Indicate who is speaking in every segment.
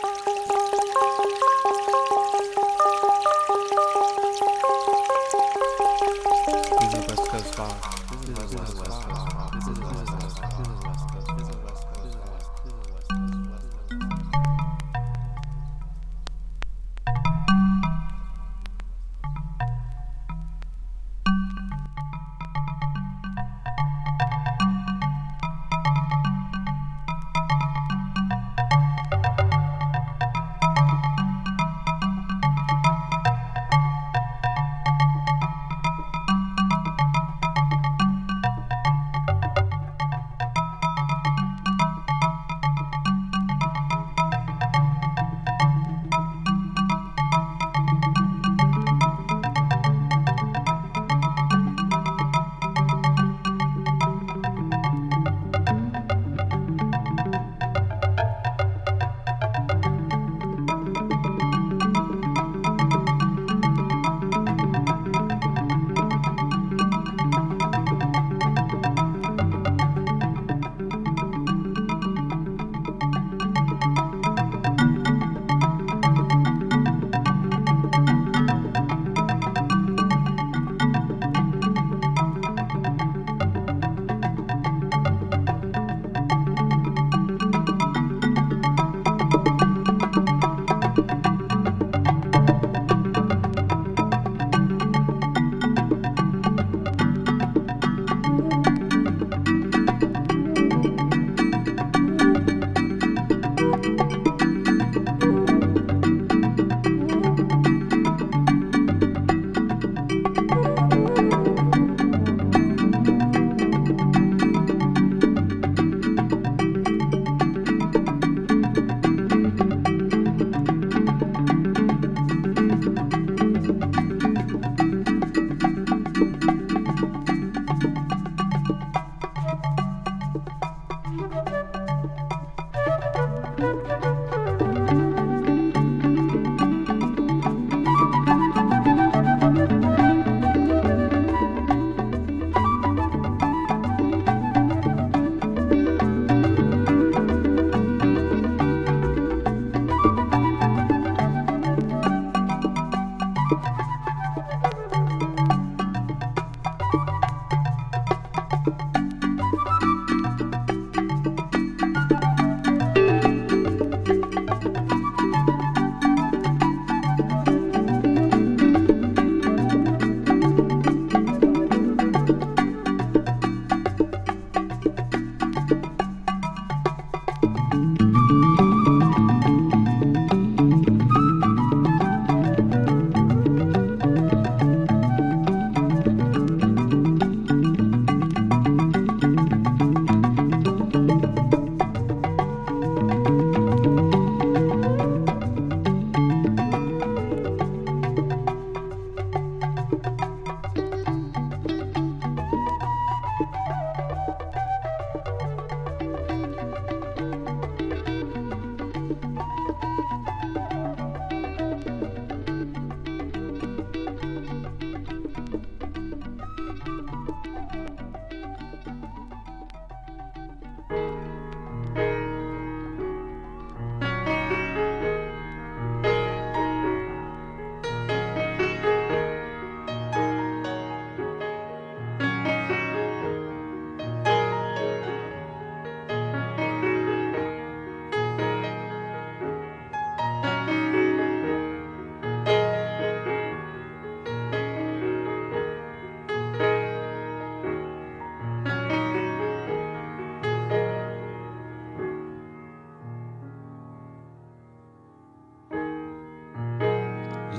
Speaker 1: Bye.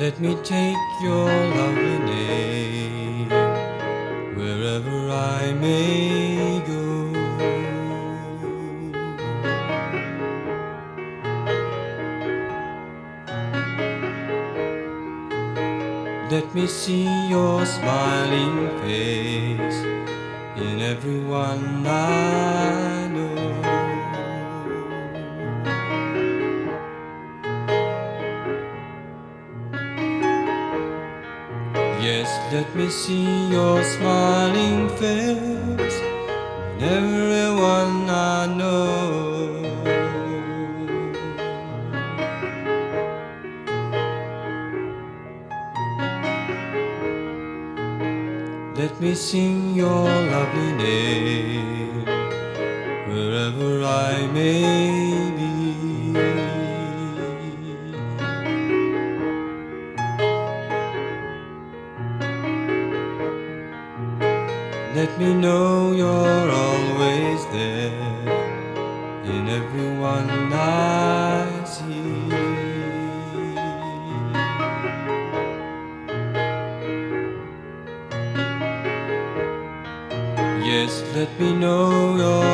Speaker 1: Let me take your lovely name wherever I may go. Let me see your smiling face me see your smiling face in everyone I know. Let me sing your lovely name wherever I may be. me know you're always there in everyone I see. Yes, let me know you're.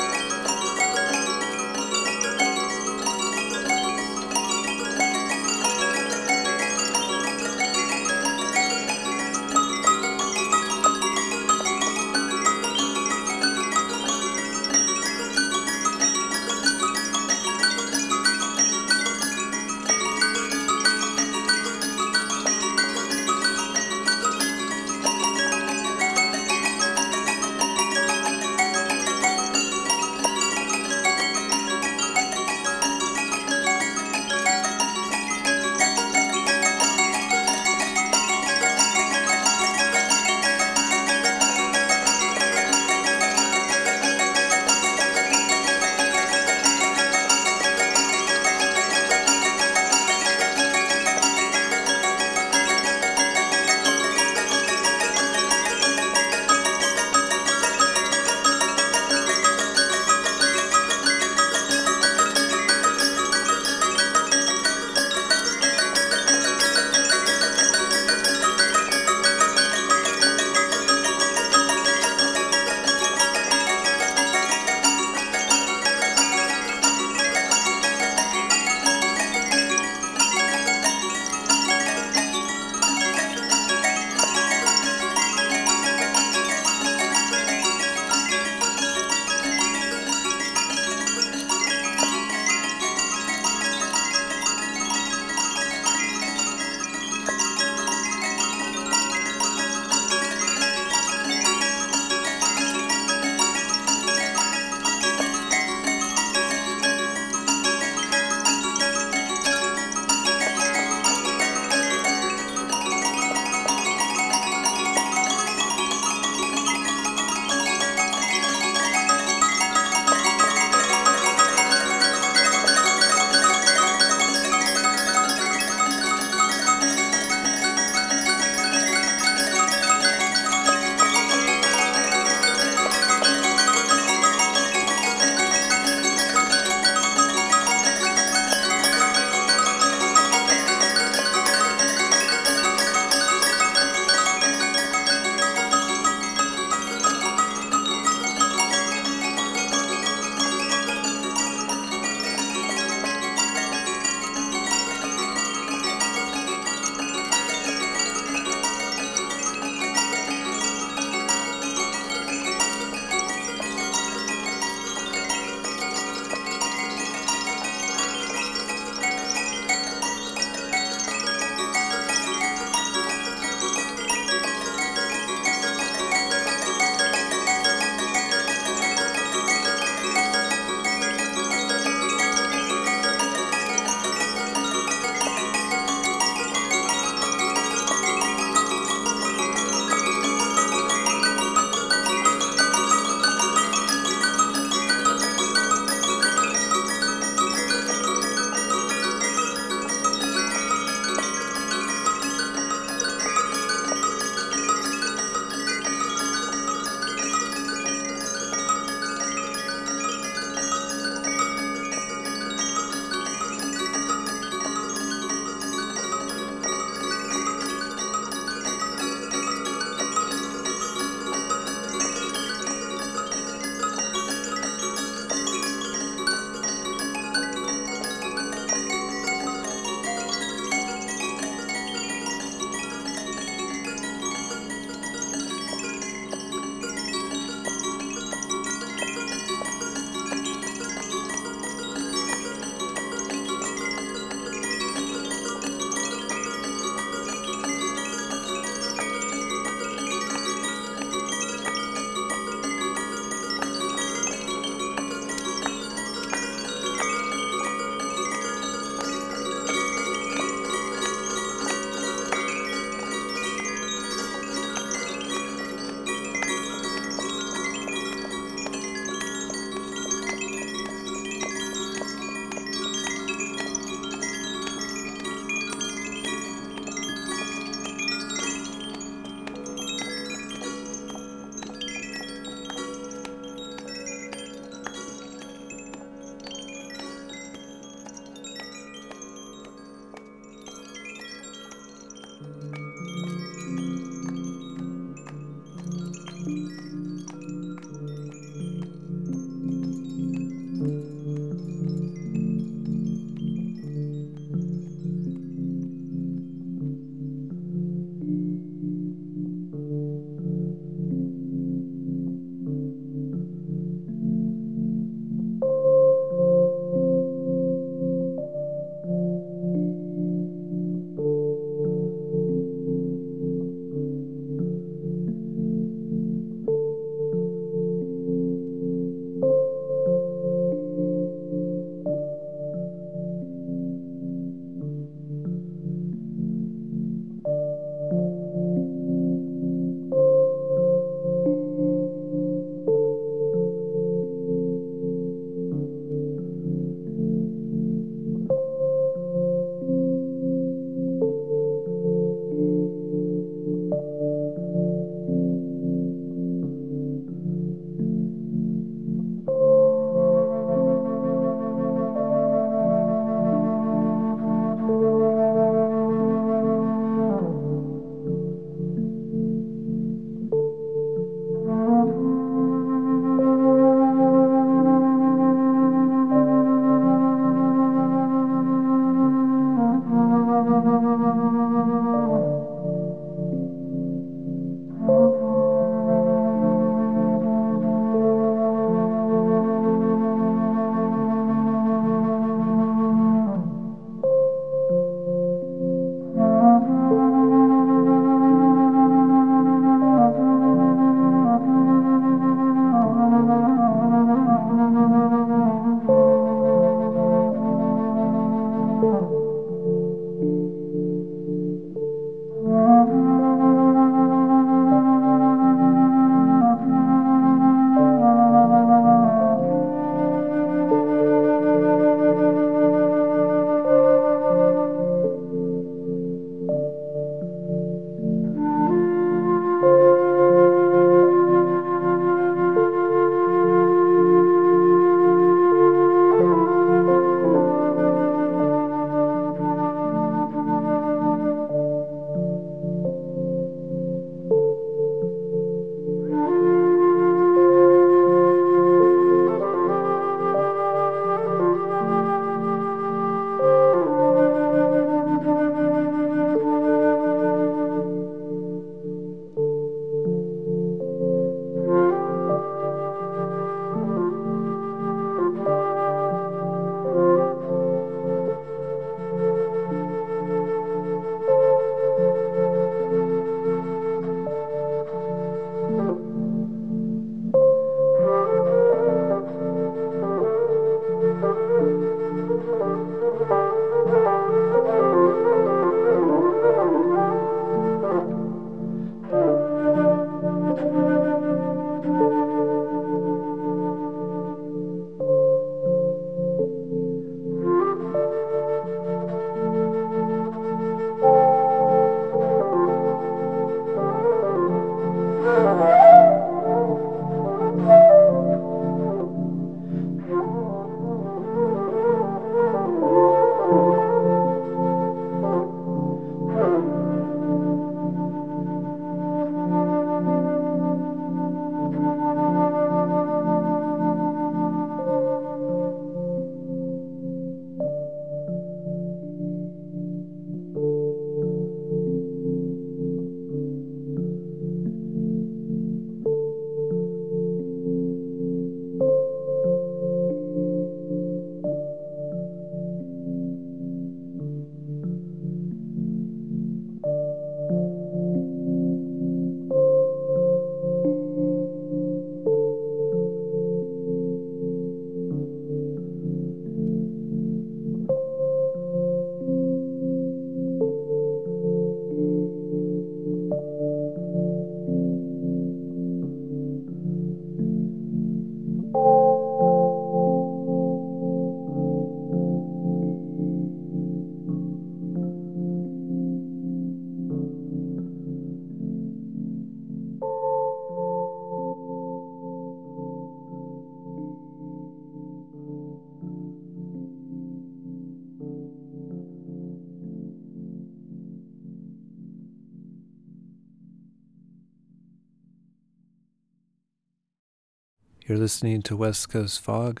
Speaker 2: You're listening to West Coast Fog.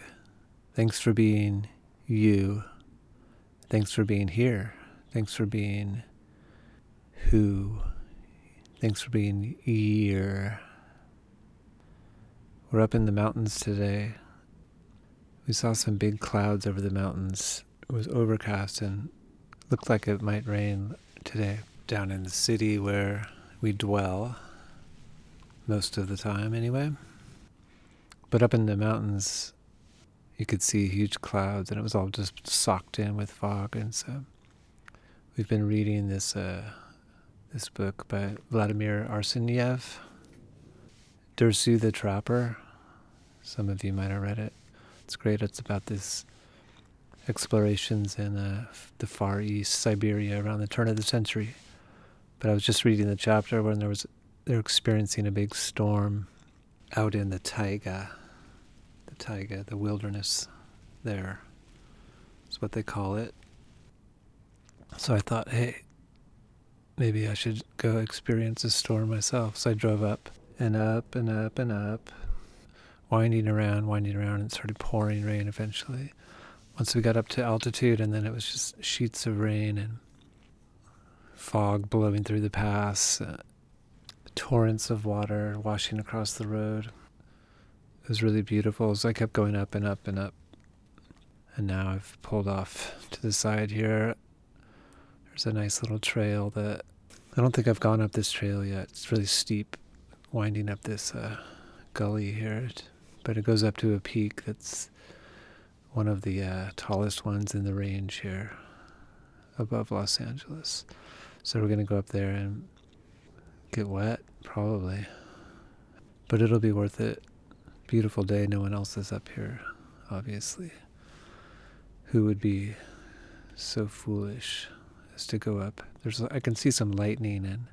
Speaker 2: Thanks for being you. Thanks for being here. Thanks for being who. Thanks for being here. We're up in the mountains today. We saw some big clouds over the mountains. It was overcast and looked like it might rain today down in the city where we dwell most of the time anyway. But up in the mountains, you could see huge clouds, and it was all just socked in with fog. And so, we've been reading this uh, this book by Vladimir Arseniev, Dersu the Trapper. Some of you might have read it. It's great. It's about this explorations in uh, the Far East, Siberia, around the turn of the century. But I was just reading the chapter when there was they're experiencing a big storm out in the taiga, taiga, the wilderness there. Is what they call it. So I thought, hey, maybe I should go experience a storm myself. So I drove up and up and up and up, winding around, winding around, and started pouring rain eventually. Once we got up to altitude, and then it was just sheets of rain, and fog blowing through the pass, uh, torrents of water washing across the road. It was really beautiful. So I kept going up and up and up. And now I've pulled off to the side here. There's a nice little trail that I don't think I've gone up this trail yet. It's really steep, winding up this uh, gully here. But it goes up to a peak that's one of the uh, tallest ones in the range here above Los Angeles. So we're going to go up there and get wet, probably. But it'll be worth it. Beautiful day. No one else is up here, obviously. Who would be so foolish as to go up? There's, I can see some lightning and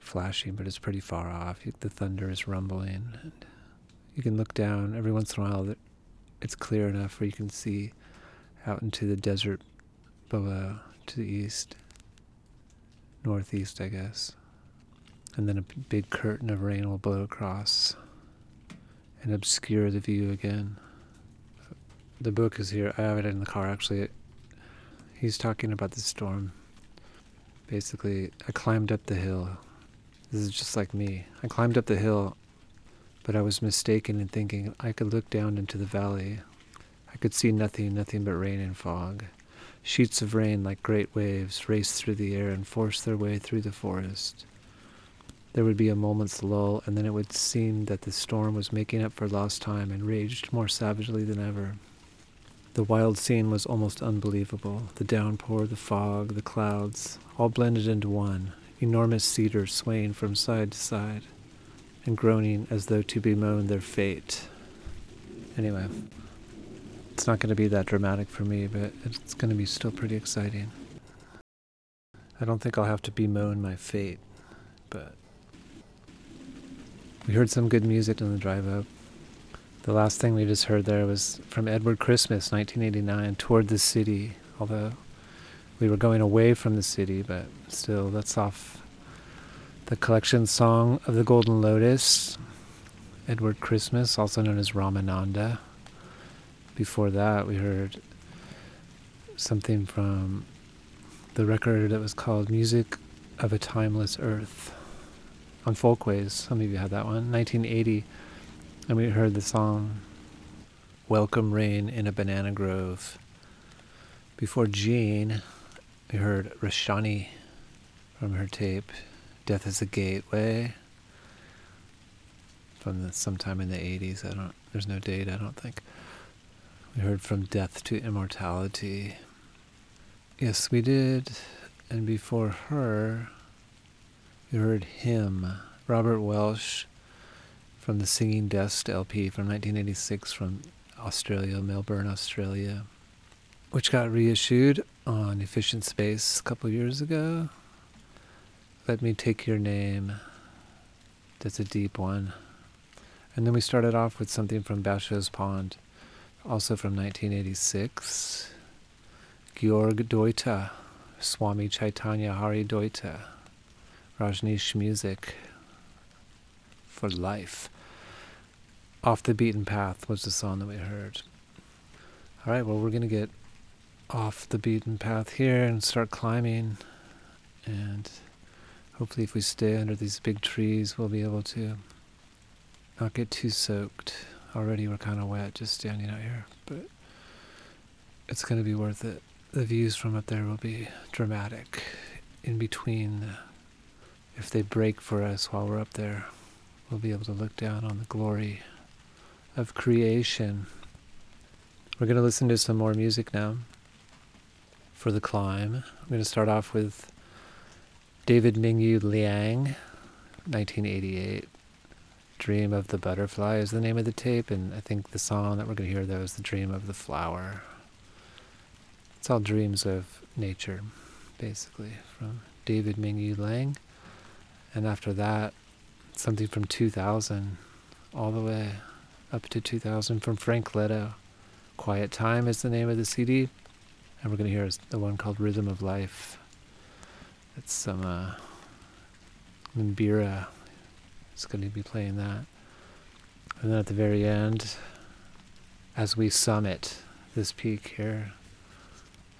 Speaker 2: flashing, but it's pretty far off. The thunder is rumbling, and you can look down every once in a while. It's clear enough where you can see out into the desert below to the east, northeast, I guess. And then a big curtain of rain will blow across and obscure the view again. The book is here. I have it in the car actually. He's talking about the storm. Basically, I climbed up the hill. This is just like me. I climbed up the hill, but I was mistaken in thinking I could look down into the valley. I could see nothing, nothing but rain and fog. Sheets of rain, like great waves, raced through the air and forced their way through the forest. There would be a moment's lull, and then it would seem that the storm was making up for lost time and raged more savagely than ever. The wild scene was almost unbelievable. The downpour, the fog, the clouds, all blended into one, enormous cedars swaying from side to side and groaning as though to bemoan their fate. Anyway. It's not going to be that dramatic for me, but it's going to be still pretty exciting. I don't think I'll have to bemoan my fate, but we heard some good music on the drive up. The last thing we just heard there was from Edward Christmas, 1989, Toward the City, although we were going away from the city, but still, that's off the collection song of the Golden Lotus, Edward Christmas, also known as Ramananda before that, we heard something from the record that was called Music of a Timeless Earth on Folkways. Some of you had that one, 1980. And we heard the song Welcome Rain in a Banana Grove. Before Jean, we heard Rashani from her tape, Death is a Gateway, from the, sometime in the 80s. I don't, there's no date, I don't think. We heard from death to immortality. Yes, we did. And before her, we heard him, Robert Welsh, from the Singing Dust LP from 1986 from Australia, Melbourne, Australia, which got reissued on Efficient Space a couple years ago. Let Me Take Your Name. That's a deep one. And then we started off with something from Basho's Pond also from 1986. Georg Deuter, Swami Chaitanya Hari Deuter, Rajneesh Music for Life. Off the Beaten Path was the song that we heard. All right, well, we're going to get off the beaten path here and start climbing. And hopefully, if we stay under these big trees, we'll be able to not get too soaked already we're kind of wet just standing out here, but it's going to be worth it. The views from up there will be dramatic. In between, if they break for us while we're up there, we'll be able to look down on the glory of creation. We're going to listen to some more music now for the climb. I'm going to start off with David Mingyue Liang, 1988. Dream of the Butterfly is the name of the tape, and I think the song that we're going to hear, though, is The Dream of the Flower. It's all dreams of nature, basically, from David Mingyue Liang. And after that, something from 2000 all the way up to 2000 from Frank Leto. Quiet Time is the name of the CD. And we're going to hear the one called Rhythm of Life. It's some uh, it's going to be playing that. And then at the very end, as we summit this peak here,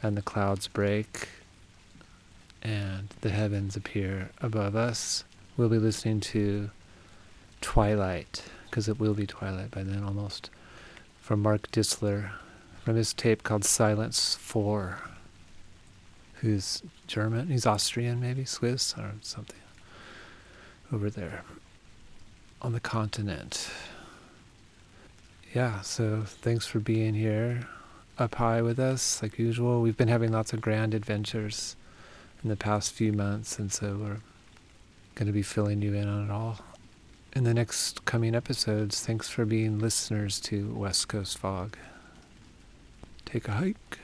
Speaker 2: and the clouds break, and the heavens appear above us. We'll be listening to Twilight, because it will be twilight by then almost, from Mark Disler, from his tape called Silence 4, who's German, he's Austrian maybe, Swiss or something, over there on the continent. Yeah, so thanks for being here up high with us, like usual. We've been having lots of grand adventures in the past few months, and so we're going to be filling you in on it all in the next coming episodes. Thanks for being listeners to West Coast Fog. Take a hike.